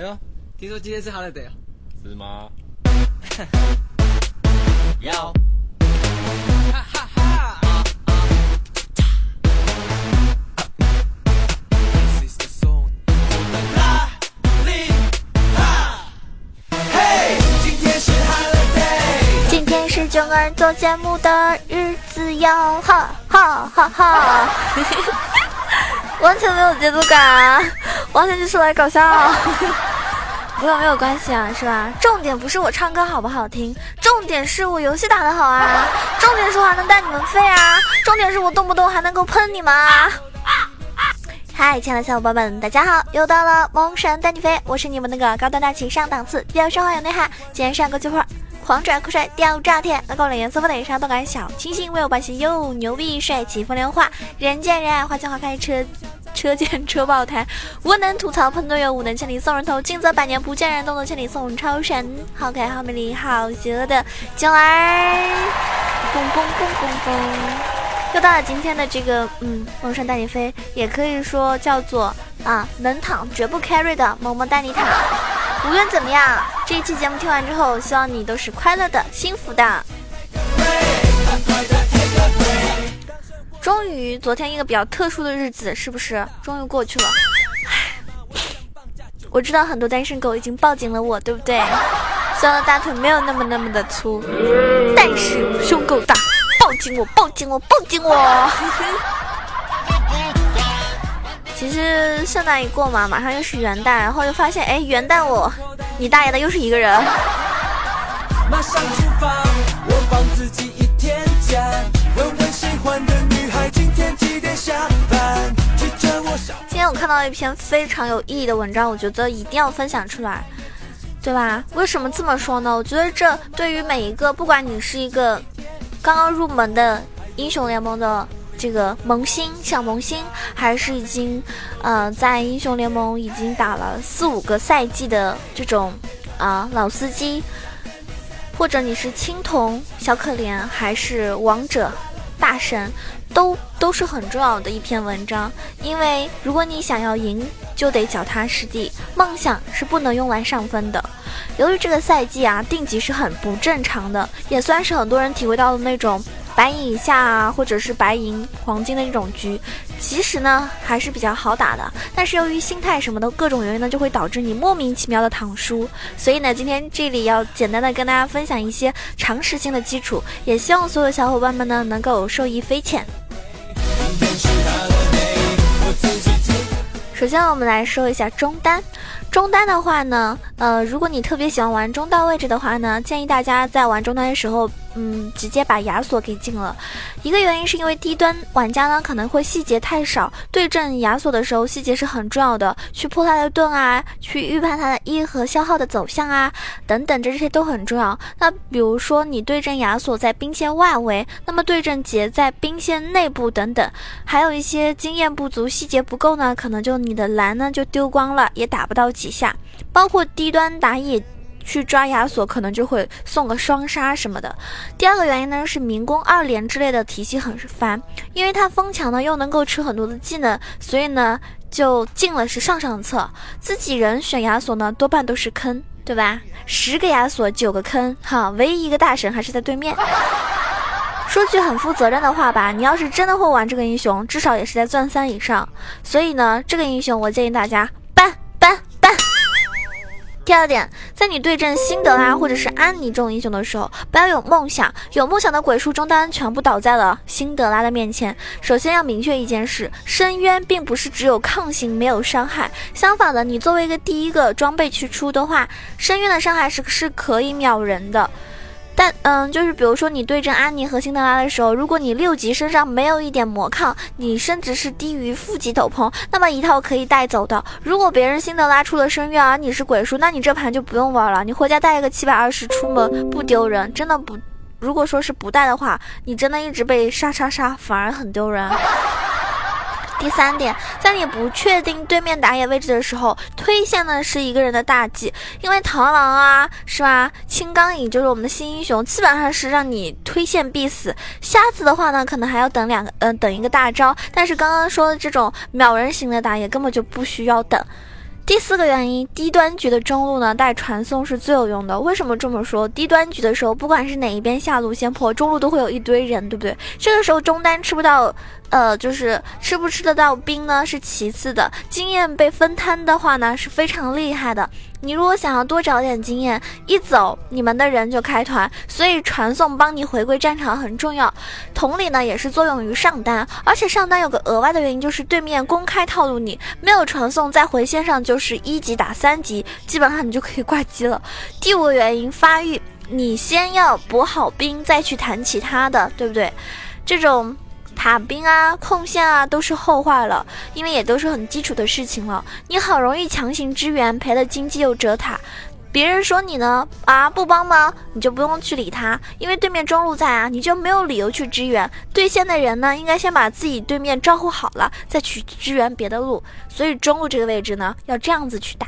哎呦，听说今天是 holiday 啊？是吗？要。今天是囧儿做节目的日子哟，哈哈哈哈！完全没有节奏感啊，完全就是来搞笑。不过没有关系啊，是吧？重点不是我唱歌好不好听，重点是我游戏打得好啊，重点是我还能带你们飞啊，重点是我动不动还能够喷你们啊！嗨，亲爱的小伙伴们，大家好，又到了萌神带你飞，我是你们那个高端大气上档次，又说话有内涵，今天上个巨块，狂拽酷帅吊炸天，能够冷颜色不脸上动感小清新，威武霸气又牛逼，帅气风流话，人见人爱，花见花开，车。车见车爆胎，无能吐槽喷队友，无能千里送人头，近则百年不见人，动作千里送超神，好可爱，好美丽，好邪恶的九儿，嘣嘣嘣嘣嘣，又到了今天的这个嗯，梦山带你飞，也可以说叫做啊，能躺绝不 carry 的萌萌带你躺。无论怎么样，这一期节目听完之后，希望你都是快乐的、幸福的。终于，昨天一个比较特殊的日子，是不是终于过去了？我知道很多单身狗已经抱紧了我，对不对？虽然大腿没有那么那么的粗，但是胸够大，抱紧我，抱紧我，抱紧我。其实圣诞一过嘛，马上又是元旦，然后又发现，哎，元旦我，你大爷的又是一个人。马上出发，我帮自己一天假，问问喜欢的女。今天我看到一篇非常有意义的文章，我觉得一定要分享出来，对吧？为什么这么说呢？我觉得这对于每一个，不管你是一个刚刚入门的英雄联盟的这个萌新小萌新，还是已经呃在英雄联盟已经打了四五个赛季的这种啊老司机，或者你是青铜小可怜，还是王者大神。都都是很重要的一篇文章，因为如果你想要赢，就得脚踏实地，梦想是不能用来上分的。由于这个赛季啊，定级是很不正常的，也算是很多人体会到的那种。白银以下啊，或者是白银黄金的一种局，其实呢还是比较好打的。但是由于心态什么的各种原因呢，就会导致你莫名其妙的躺输。所以呢，今天这里要简单的跟大家分享一些常识性的基础，也希望所有小伙伴们呢能够受益匪浅。首先，我们来说一下中单。中单的话呢，呃，如果你特别喜欢玩中道位置的话呢，建议大家在玩中单的时候。嗯，直接把亚索给禁了。一个原因是因为低端玩家呢可能会细节太少，对阵亚索的时候细节是很重要的，去破他的盾啊，去预判他的一和消耗的走向啊，等等，这这些都很重要。那比如说你对阵亚索在兵线外围，那么对阵杰在兵线内部等等，还有一些经验不足、细节不够呢，可能就你的蓝呢就丢光了，也打不到几下。包括低端打野。去抓亚索可能就会送个双杀什么的。第二个原因呢是民工二连之类的体系很烦，因为他疯墙呢又能够吃很多的技能，所以呢就进了是上上策。自己人选亚索呢多半都是坑，对吧？十个亚索九个坑，哈，唯一一个大神还是在对面。说句很负责任的话吧，你要是真的会玩这个英雄，至少也是在钻三以上。所以呢，这个英雄我建议大家。第二点，在你对阵辛德拉或者是安妮这种英雄的时候，不要有梦想。有梦想的鬼畜中单全部倒在了辛德拉的面前。首先要明确一件事：深渊并不是只有抗性没有伤害，相反的，你作为一个第一个装备去出的话，深渊的伤害是是可以秒人的。但嗯，就是比如说你对阵安妮和辛德拉的时候，如果你六级身上没有一点魔抗，你升值是低于负级斗篷，那么一套可以带走的。如果别人辛德拉出了深渊，而你是鬼术，那你这盘就不用玩了。你回家带一个七百二十出门不丢人，真的不。如果说是不带的话，你真的一直被杀杀杀，反而很丢人。第三点，在你不确定对面打野位置的时候，推线呢是一个人的大忌，因为螳螂啊，是吧？青钢影就是我们的新英雄，基本上是让你推线必死。瞎子的话呢，可能还要等两个，嗯，等一个大招。但是刚刚说的这种秒人型的打野根本就不需要等。第四个原因，低端局的中路呢带传送是最有用的。为什么这么说？低端局的时候，不管是哪一边下路先破，中路都会有一堆人，对不对？这个时候中单吃不到。呃，就是吃不吃得到兵呢是其次的，经验被分摊的话呢是非常厉害的。你如果想要多找点经验，一走你们的人就开团，所以传送帮你回归战场很重要。同理呢，也是作用于上单，而且上单有个额外的原因，就是对面公开套路你，没有传送在回线上就是一级打三级，基本上你就可以挂机了。第五个原因，发育，你先要补好兵，再去谈其他的，对不对？这种。塔兵啊，控线啊，都是后话了，因为也都是很基础的事情了。你好容易强行支援，赔了经济又折塔。别人说你呢啊不帮忙，你就不用去理他，因为对面中路在啊，你就没有理由去支援。对线的人呢，应该先把自己对面招呼好了，再去支援别的路。所以中路这个位置呢，要这样子去打。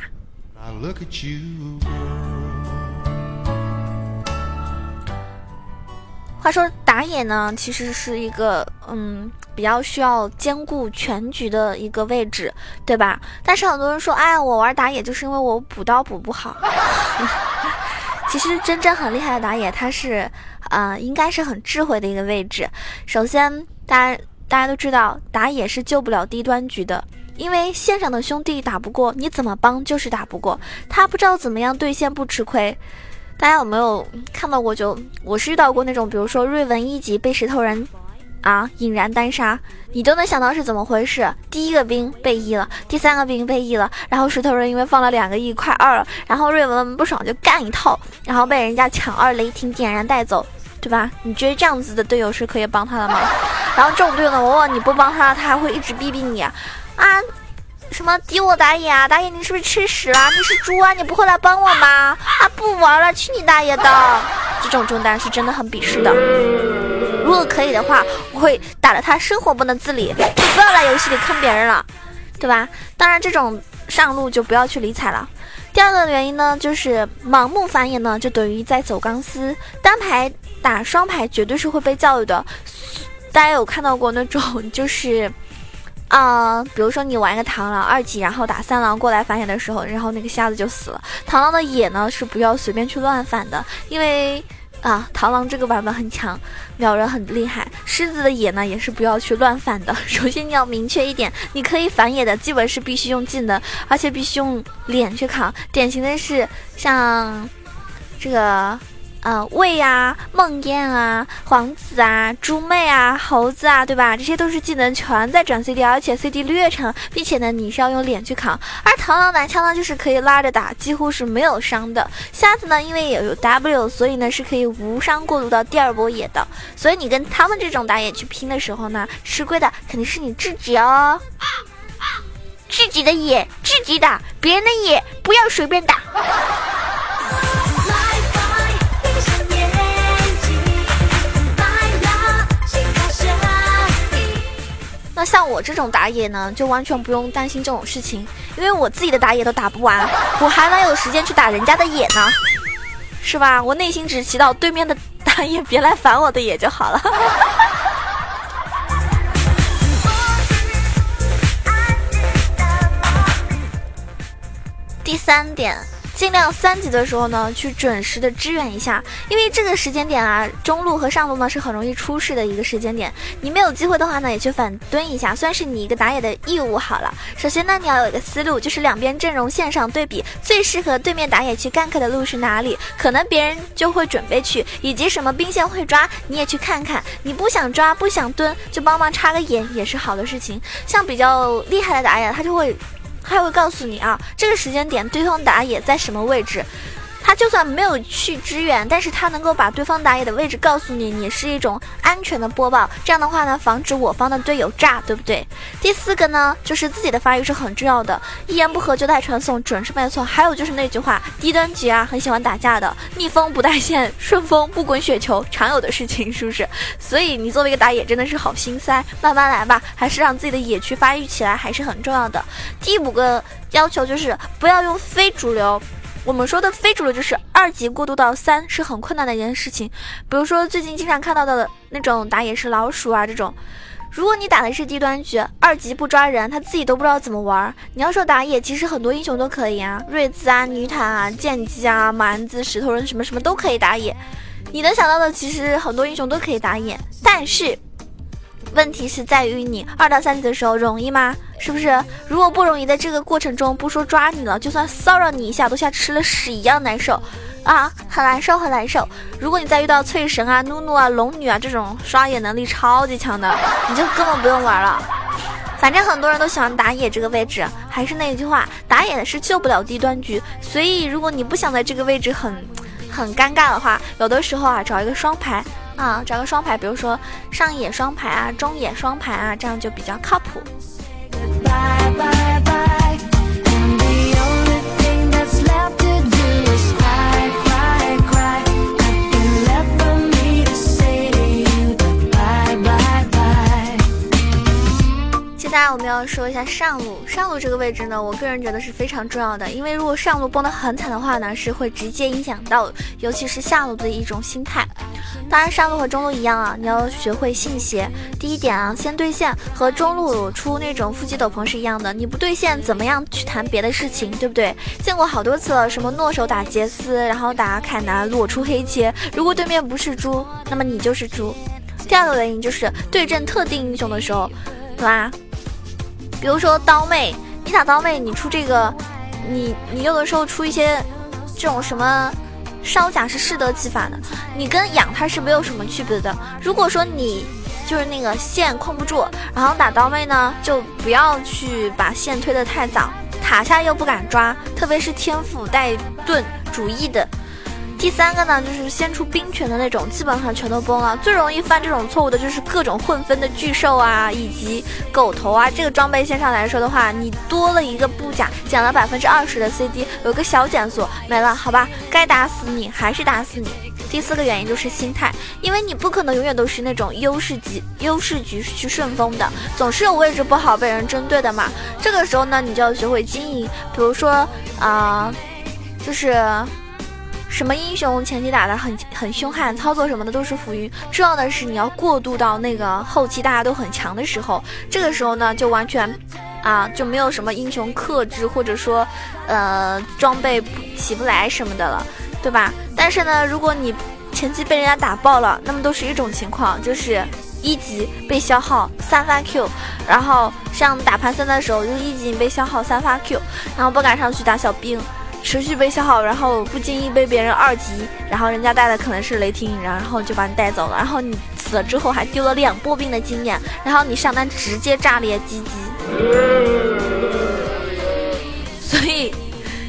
话说打野呢，其实是一个嗯比较需要兼顾全局的一个位置，对吧？但是很多人说，哎，我玩打野就是因为我补刀补不好。其实真正很厉害的打野，他是啊，应该是很智慧的一个位置。首先，大家大家都知道，打野是救不了低端局的，因为线上的兄弟打不过，你怎么帮就是打不过。他不知道怎么样对线不吃亏。大家有没有看到过？就我是遇到过那种，比如说瑞文一级被石头人啊引燃单杀，你都能想到是怎么回事。第一个兵被 E 了，第三个兵被 E 了，然后石头人因为放了两个 E 快二了，然后瑞文不爽就干一套，然后被人家抢二雷霆点燃带走，对吧？你觉得这样子的队友是可以帮他的吗？然后这种队友呢，往往你不帮他，他还会一直逼逼你啊。什么敌我打野啊？打野你是不是吃屎了？你是猪啊？你不会来帮我吗？啊，不玩了，去你大爷的！这种中单是真的很鄙视的。如果可以的话，我会打得他生活不能自理，就不要来游戏里坑别人了，对吧？当然，这种上路就不要去理睬了。第二个原因呢，就是盲目繁衍呢，就等于在走钢丝。单排打双排绝对是会被教育的。大家有看到过那种就是。啊，比如说你玩个螳螂二级，然后打三狼过来反野的时候，然后那个瞎子就死了。螳螂的野呢是不要随便去乱反的，因为啊，螳螂这个版本很强，秒人很厉害。狮子的野呢也是不要去乱反的。首先你要明确一点，你可以反野的基本是必须用技能，而且必须用脸去扛。典型的是像这个。呃，魏啊，梦魇啊，皇子啊，猪妹啊，猴子啊，对吧？这些都是技能全在转 CD，而且 CD 略长，并且呢，你是要用脸去扛。而螳螂男枪呢，就是可以拉着打，几乎是没有伤的。瞎子呢，因为也有 W，所以呢是可以无伤过渡到第二波野的。所以你跟他们这种打野去拼的时候呢，吃亏的肯定是你自己哦。自己的野自己打，别人的野不要随便打。那像我这种打野呢，就完全不用担心这种事情，因为我自己的打野都打不完，我还能有时间去打人家的野呢，是吧？我内心只祈祷对面的打野别来烦我的野就好了。第三点。尽量三级的时候呢，去准时的支援一下，因为这个时间点啊，中路和上路呢是很容易出事的一个时间点。你没有机会的话呢，也去反蹲一下，算是你一个打野的义务好了。首先呢，你要有一个思路，就是两边阵容线上对比，最适合对面打野去 gank 的路是哪里？可能别人就会准备去，以及什么兵线会抓，你也去看看。你不想抓，不想蹲，就帮忙插个眼也是好的事情。像比较厉害的打野，他就会。他会告诉你啊，这个时间点对方打野在什么位置。他就算没有去支援，但是他能够把对方打野的位置告诉你，你是一种安全的播报。这样的话呢，防止我方的队友炸，对不对？第四个呢，就是自己的发育是很重要的，一言不合就带传送，准是没错。还有就是那句话，低端局啊，很喜欢打架的，逆风不带线，顺风不滚雪球，常有的事情，是不是？所以你作为一个打野，真的是好心塞，慢慢来吧，还是让自己的野区发育起来还是很重要的。第五个要求就是不要用非主流。我们说的非主流就是二级过渡到三是很困难的一件事情，比如说最近经常看到的那种打野是老鼠啊这种，如果你打的是低端局，二级不抓人，他自己都不知道怎么玩。你要说打野，其实很多英雄都可以啊，瑞兹啊、女坦啊、剑姬啊、蛮子、石头人什么什么都可以打野。你能想到的，其实很多英雄都可以打野，但是问题是在于你二到三级的时候容易吗？是不是？如果不容易，在这个过程中不说抓你了，就算骚扰你一下，都像吃了屎一样难受。啊，很难受，很难受。如果你再遇到翠神啊、怒怒啊、龙女啊这种刷野能力超级强的，你就根本不用玩了。反正很多人都喜欢打野这个位置，还是那句话，打野是救不了低端局。所以如果你不想在这个位置很很尴尬的话，有的时候啊，找一个双排啊，找个双排，比如说上野双排啊、中野双排啊，这样就比较靠谱。现在我们要说一下上路，上路这个位置呢，我个人觉得是非常重要的，因为如果上路崩得很惨的话呢，是会直接影响到，尤其是下路的一种心态。当然，上路和中路一样啊，你要学会信邪。第一点啊，先对线，和中路出那种腹肌斗篷是一样的，你不对线，怎么样去谈别的事情，对不对？见过好多次了，什么诺手打杰斯，然后打凯南裸出黑切，如果对面不是猪，那么你就是猪。第二个原因就是对阵特定英雄的时候，对吧？比如说刀妹，你打刀妹，你出这个，你你有的时候出一些这种什么烧甲是适得其反的，你跟养它是没有什么区别的。如果说你就是那个线控不住，然后打刀妹呢，就不要去把线推得太早，塔下又不敢抓，特别是天赋带盾主义的。第三个呢，就是先出冰拳的那种，基本上全都崩了。最容易犯这种错误的就是各种混分的巨兽啊，以及狗头啊。这个装备线上来说的话，你多了一个布甲，减了百分之二十的 CD，有个小减速没了，好吧，该打死你还是打死你。第四个原因就是心态，因为你不可能永远都是那种优势局优势局去顺风的，总是有位置不好被人针对的嘛。这个时候呢，你就要学会经营，比如说啊，就是。什么英雄前期打的很很凶悍，操作什么的都是浮云。重要的是你要过渡到那个后期大家都很强的时候，这个时候呢就完全，啊就没有什么英雄克制或者说，呃装备起不来什么的了，对吧？但是呢，如果你前期被人家打爆了，那么都是一种情况，就是一级被消耗三发 Q，然后像打盘三的时候，就一级被消耗三发 Q，然后不敢上去打小兵。持续被消耗，然后不经意被别人二级，然后人家带的可能是雷霆，然后就把你带走了，然后你死了之后还丢了两波兵的经验，然后你上单直接炸裂鸡鸡。所以，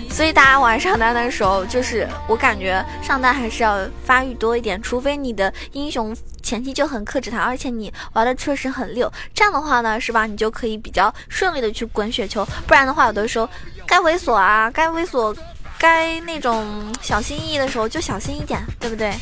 所以大家玩上单的时候，就是我感觉上单还是要发育多一点，除非你的英雄前期就很克制他，而且你玩的确实很溜，这样的话呢，是吧？你就可以比较顺利的去滚雪球，不然的话，有的时候。该猥琐啊，该猥琐，该那种小心翼翼的时候就小心一点，对不对？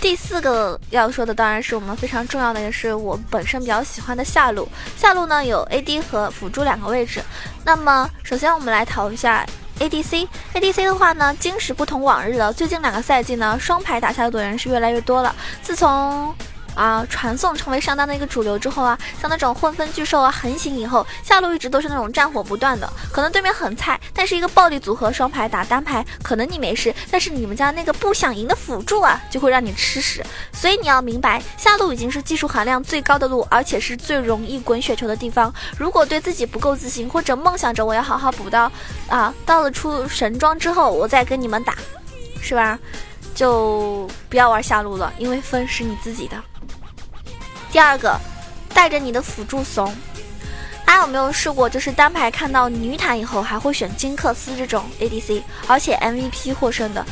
第四个要说的当然是我们非常重要的，也是我本身比较喜欢的下路。下路呢有 AD 和辅助两个位置。那么首先我们来讨一下 ADC。ADC 的话呢，今时不同往日了。最近两个赛季呢，双排打下路的人是越来越多了。自从啊，传送成为上单的一个主流之后啊，像那种混分巨兽啊横行以后，下路一直都是那种战火不断的。可能对面很菜，但是一个暴力组合双排打单排，可能你没事，但是你们家那个不想赢的辅助啊，就会让你吃屎。所以你要明白，下路已经是技术含量最高的路，而且是最容易滚雪球的地方。如果对自己不够自信，或者梦想着我要好好补刀啊，到了出神装之后我再跟你们打，是吧？就不要玩下路了，因为分是你自己的。第二个，带着你的辅助怂，大家有没有试过？就是单排看到女坦以后，还会选金克斯这种 ADC，而且 MVP 获胜的，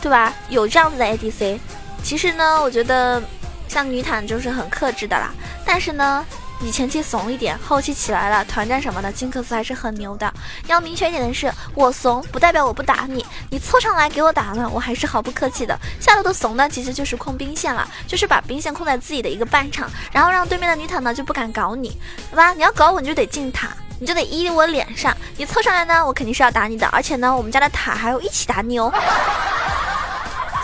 对吧？有这样子的 ADC。其实呢，我觉得像女坦就是很克制的啦，但是呢。你前期怂一点，后期起来了，团战什么的，金克斯还是很牛的。要明确一点的是，我怂不代表我不打你，你凑上来给我打呢，我还是毫不客气的。下路的怂呢，其实就是控兵线了，就是把兵线控在自己的一个半场，然后让对面的女塔呢就不敢搞你，对吧？你要搞我，你就得进塔，你就得依我脸上。你凑上来呢，我肯定是要打你的，而且呢，我们家的塔还要一起打你哦。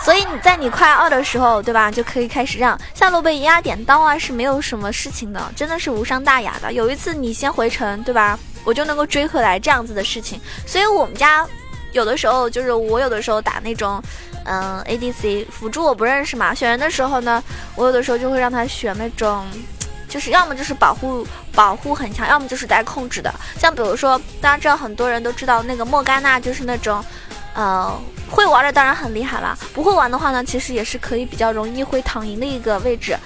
所以你在你快二的时候，对吧，就可以开始让下路被压点刀啊，是没有什么事情的，真的是无伤大雅的。有一次你先回城，对吧，我就能够追回来这样子的事情。所以我们家有的时候就是我有的时候打那种，嗯，ADC 辅助我不认识嘛，选人的时候呢，我有的时候就会让他选那种。就是要么就是保护保护很强，要么就是带控制的。像比如说，大家知道很多人都知道那个莫甘娜，就是那种，呃，会玩的当然很厉害了。不会玩的话呢，其实也是可以比较容易会躺赢的一个位置。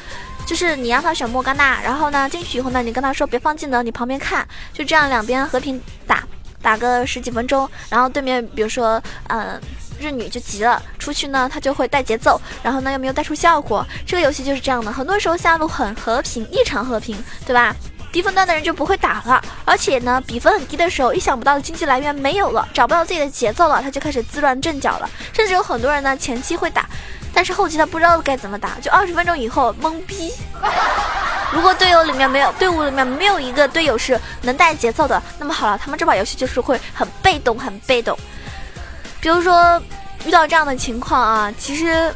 就是你让他选莫甘娜，然后呢进去以后呢，你跟他说别放技能，你旁边看，就这样两边和平打，打个十几分钟，然后对面比如说，嗯。日女就急了，出去呢，他就会带节奏，然后呢又没有带出效果。这个游戏就是这样的，很多时候下路很和平，异常和平，对吧？低分段的人就不会打了，而且呢，比分很低的时候，意想不到的经济来源没有了，找不到自己的节奏了，他就开始自乱阵脚了。甚至有很多人呢，前期会打，但是后期他不知道该怎么打，就二十分钟以后懵逼。如果队友里面没有队伍里面没有一个队友是能带节奏的，那么好了，他们这把游戏就是会很被动，很被动。比如说遇到这样的情况啊，其实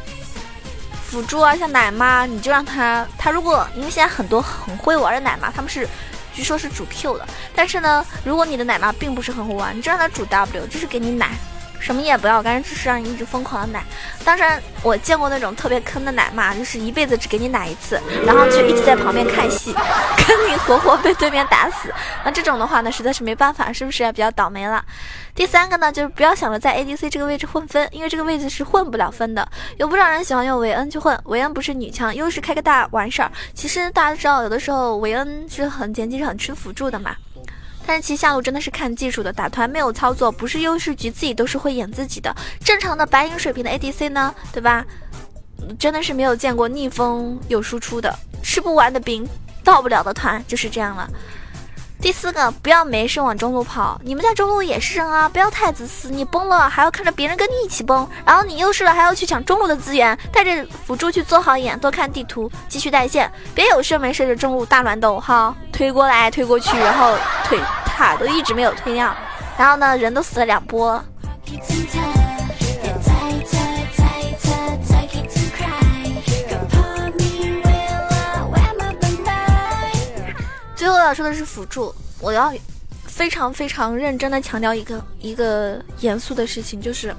辅助啊，像奶妈，你就让他他如果因为现在很多很会玩的奶妈，他们是据说是主 Q 的，但是呢，如果你的奶妈并不是很会玩，你就让他主 W，就是给你奶。什么也不要干，就是让你一直疯狂的奶。当然，我见过那种特别坑的奶妈，就是一辈子只给你奶一次，然后就一直在旁边看戏，跟你活活被对面打死。那这种的话呢，实在是没办法，是不是比较倒霉了？第三个呢，就是不要想着在 ADC 这个位置混分，因为这个位置是混不了分的。有不少人喜欢用维恩去混，维恩不是女枪，优势开个大完事儿。其实大家知道，有的时候维恩是很前期是很吃辅助的嘛。但是其实下路真的是看技术的，打团没有操作，不是优势局自己都是会演自己的。正常的白银水平的 ADC 呢，对吧？真的是没有见过逆风有输出的，吃不完的兵，到不了的团，就是这样了。第四个，不要没事往中路跑。你们在中路也是人啊，不要太自私。你崩了还要看着别人跟你一起崩，然后你优势了还要去抢中路的资源，带着辅助去做好眼，多看地图，继续带线，别有事没事的中路大乱斗哈，推过来推过去，然后推塔都一直没有推掉，然后呢人都死了两波。说的是辅助，我要非常非常认真的强调一个一个严肃的事情，就是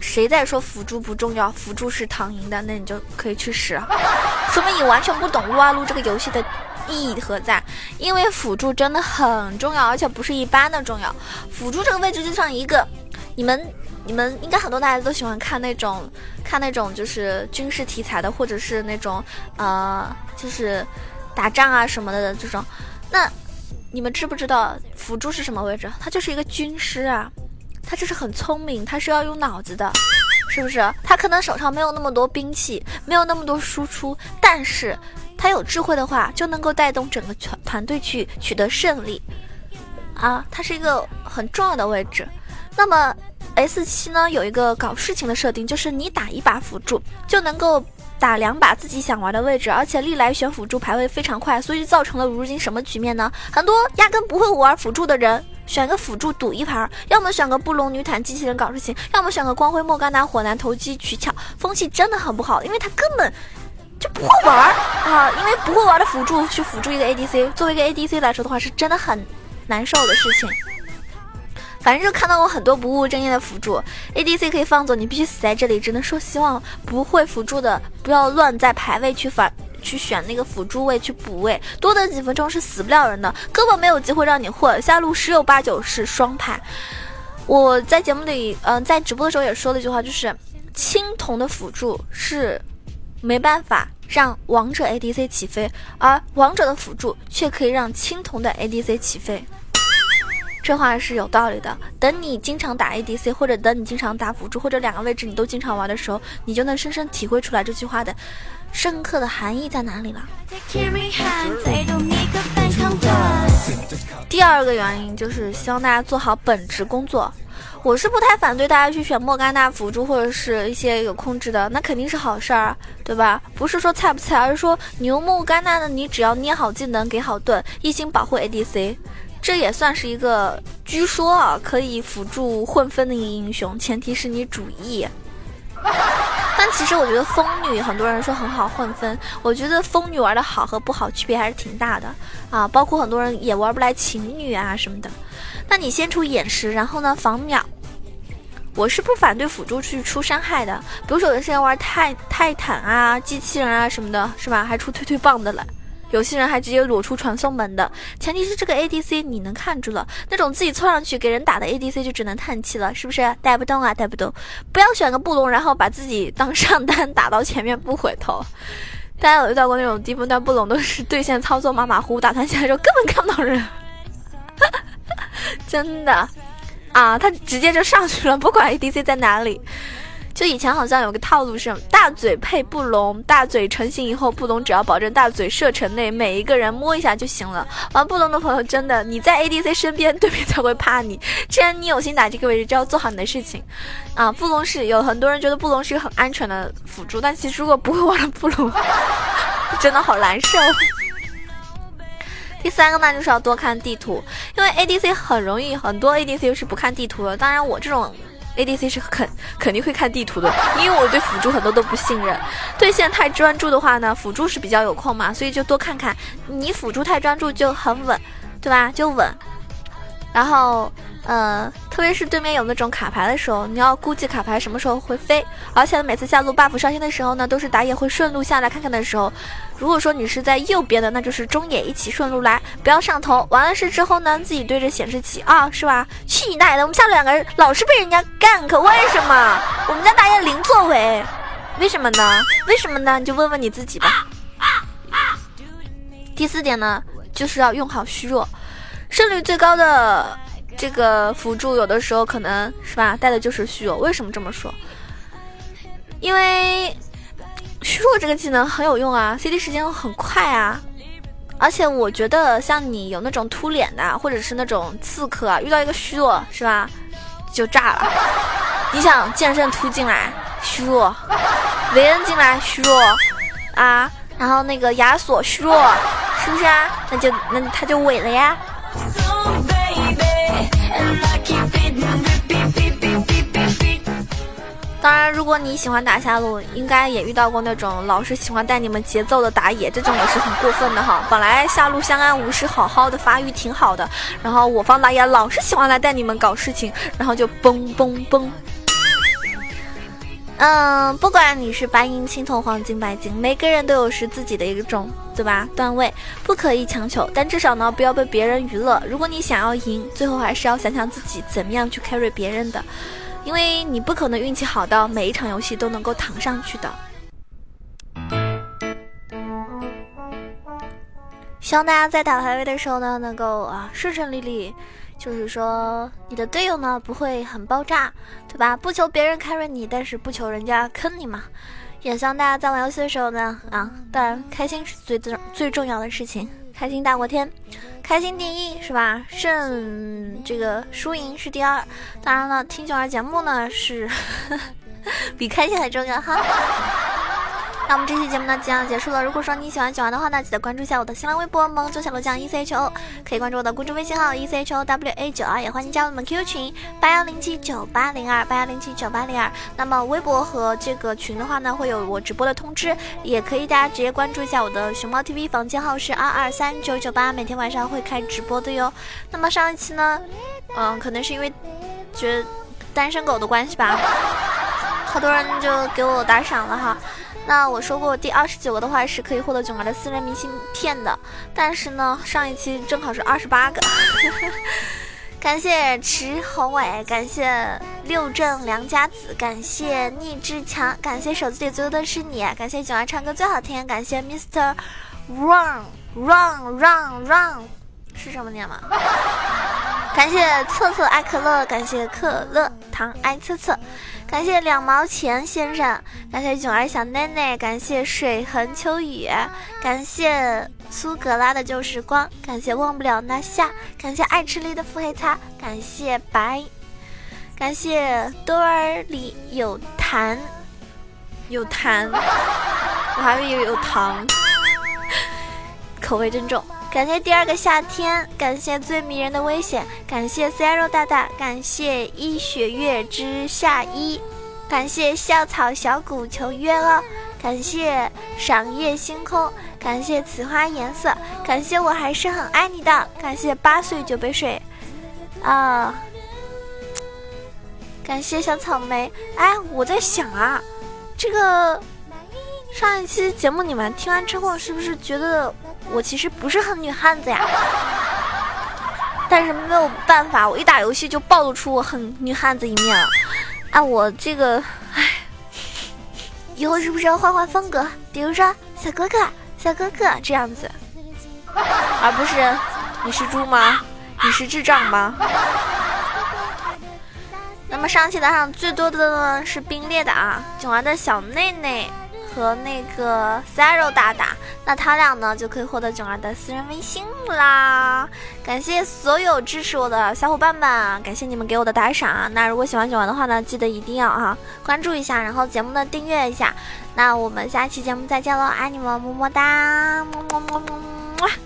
谁在说辅助不重要，辅助是躺赢的，那你就可以去死，说明你完全不懂撸啊撸这个游戏的意义何在。因为辅助真的很重要，而且不是一般的重要。辅助这个位置就像一个，你们你们应该很多大家都喜欢看那种看那种就是军事题材的，或者是那种呃就是打仗啊什么的这种。那你们知不知道辅助是什么位置？他就是一个军师啊，他就是很聪明，他是要用脑子的，是不是？他可能手上没有那么多兵器，没有那么多输出，但是他有智慧的话，就能够带动整个团团队去取得胜利啊！他是一个很重要的位置。那么 S 七呢，有一个搞事情的设定，就是你打一把辅助就能够。打两把自己想玩的位置，而且历来选辅助排位非常快，所以造成了如今什么局面呢？很多压根不会玩辅助的人，选个辅助赌一盘，要么选个布隆女坦机器人搞事情，要么选个光辉莫甘娜火男投机取巧，风气真的很不好，因为他根本就不会玩啊！因为不会玩的辅助去辅助一个 ADC，作为一个 ADC 来说的话，是真的很难受的事情。反正就看到过很多不务正业的辅助，ADC 可以放走，你必须死在这里。只能说希望不会辅助的不要乱在排位去反去选那个辅助位去补位，多等几分钟是死不了人的，根本没有机会让你混。下路十有八九是双排。我在节目里，嗯，在直播的时候也说了一句话，就是青铜的辅助是没办法让王者 ADC 起飞，而王者的辅助却可以让青铜的 ADC 起飞。这话是有道理的。等你经常打 ADC，或者等你经常打辅助，或者两个位置你都经常玩的时候，你就能深深体会出来这句话的深刻的含义在哪里了。第二个原因就是希望大家做好本职工作。我是不太反对大家去选莫甘娜辅助或者是一些有控制的，那肯定是好事儿，对吧？不是说菜不菜，而是说牛莫甘娜的你只要捏好技能，给好盾，一心保护 ADC。这也算是一个，据说啊，可以辅助混分的一个英雄，前提是你主 E。但其实我觉得风女很多人说很好混分，我觉得风女玩的好和不好区别还是挺大的啊。包括很多人也玩不来情女啊什么的。那你先出眼石，然后呢防秒。我是不反对辅助去出伤害的，比如说有些人玩泰泰坦啊、机器人啊什么的，是吧？还出推推棒的了。有些人还直接裸出传送门的，前提是这个 ADC 你能看住了，那种自己凑上去给人打的 ADC 就只能叹气了，是不是？带不动啊，带不动！不要选个布隆，然后把自己当上单打到前面不回头。大家有遇到过那种低分段布隆都是对线操作马马虎虎，打团起来之后根本看不到人，真的啊，他直接就上去了，不管 ADC 在哪里。就以前好像有个套路是大嘴配布隆，大嘴成型以后，布隆只要保证大嘴射程内每一个人摸一下就行了。玩布隆的朋友真的，你在 ADC 身边，对面才会怕你。既然你有心打这个位置，就要做好你的事情。啊，布隆是有很多人觉得布隆是一个很安全的辅助，但其实如果不会玩布隆，真的好难受。第三个呢，就是要多看地图，因为 ADC 很容易，很多 ADC 是不看地图的。当然我这种。ADC 是肯肯定会看地图的，因为我对辅助很多都不信任。对线太专注的话呢，辅助是比较有空嘛，所以就多看看。你辅助太专注就很稳，对吧？就稳。然后，呃，特别是对面有那种卡牌的时候，你要估计卡牌什么时候会飞。而且每次下路 buff 上线的时候呢，都是打野会顺路下来看看的时候。如果说你是在右边的，那就是中野一起顺路来，不要上头。完了事之后呢，自己对着显示器啊，是吧？去你奶的！我们下路两个人老是被人家 gank，为什么？我们家打野零作为，为什么呢？为什么呢？你就问问你自己吧。第四点呢，就是要用好虚弱。胜率最高的这个辅助，有的时候可能是吧，带的就是虚弱。为什么这么说？因为虚弱这个技能很有用啊，CD 时间很快啊。而且我觉得，像你有那种突脸的，或者是那种刺客啊，遇到一个虚弱是吧，就炸了。你想剑圣突进来虚弱，维恩进来虚弱啊，然后那个亚索虚弱，是不是啊？那就那他就萎了呀。当然，如果你喜欢打下路，应该也遇到过那种老是喜欢带你们节奏的打野，这种也是很过分的哈。本来下路相安无事，好好的发育挺好的，然后我方打野老是喜欢来带你们搞事情，然后就嘣嘣嘣。嗯，不管你是白银、青铜、黄金、白金，每个人都有是自己的一种，对吧？段位不可以强求，但至少呢，不要被别人娱乐。如果你想要赢，最后还是要想想自己怎么样去 carry 别人的，因为你不可能运气好到每一场游戏都能够躺上去的。希望大家在打排位的时候呢，能够啊顺顺利利。就是说，你的队友呢不会很爆炸，对吧？不求别人 carry 你，但是不求人家坑你嘛。也希望大家在玩游戏的时候呢，啊，当然开心是最最最重要的事情，开心大过天，开心第一是吧？胜这个输赢是第二。当然了，听九儿节目呢是 比开心还重要哈。那我们这期节目呢即将结束了。如果说你喜欢九儿的话呢，记得关注一下我的新浪微博萌九小罗酱 E C H O，可以关注我的公众微信号 E C H O W A 九二，也欢迎加入我们 QQ 群八幺零七九八零二八幺零七九八零二。那么微博和这个群的话呢，会有我直播的通知，也可以大家直接关注一下我的熊猫 TV 房间号是二二三九九八，每天晚上会开直播的哟。那么上一期呢，嗯，可能是因为觉得单身狗的关系吧，好多人就给我打赏了哈。那我说过第二十九个的话是可以获得囧儿的私人明信片的，但是呢，上一期正好是二十八个。感谢池宏伟，感谢六正梁家子，感谢逆志强，感谢手机里最多的是你，感谢囧儿唱歌最好听，感谢 Mister Run Run Run Run，是什么念吗？感谢策策爱可乐，感谢可乐糖爱策策。感谢两毛钱先生，感谢囧儿小奶奶，感谢水痕秋雨，感谢苏格拉的旧时光，感谢忘不了那夏，感谢爱吃力的腹黑擦，感谢白，感谢兜儿里有痰，有痰，我还以为有糖，口味真重。感谢第二个夏天，感谢最迷人的危险，感谢 Zero 大大，感谢一雪月之夏一，感谢校草小谷求约了，感谢赏夜星空，感谢此花颜色，感谢我还是很爱你的，感谢八岁酒杯水，啊，感谢小草莓。哎，我在想啊，这个上一期节目你们听完之后，是不是觉得我其实不是很女汉子呀？但是没有办法，我一打游戏就暴露出我很女汉子一面了。啊，我这个，唉，以后是不是要换换风格？比如说小哥哥、小哥哥这样子，而不是你是猪吗？你是智障吗？那么上期打赏最多的呢是冰裂的啊，囧儿的小内内。和那个 Zero 大大，那他俩呢就可以获得囧儿的私人微信啦。感谢所有支持我的小伙伴们，感谢你们给我的打赏。那如果喜欢囧儿的话呢，记得一定要哈关注一下，然后节目的订阅一下。那我们下期节目再见喽，爱你们，么么哒，么么么么么。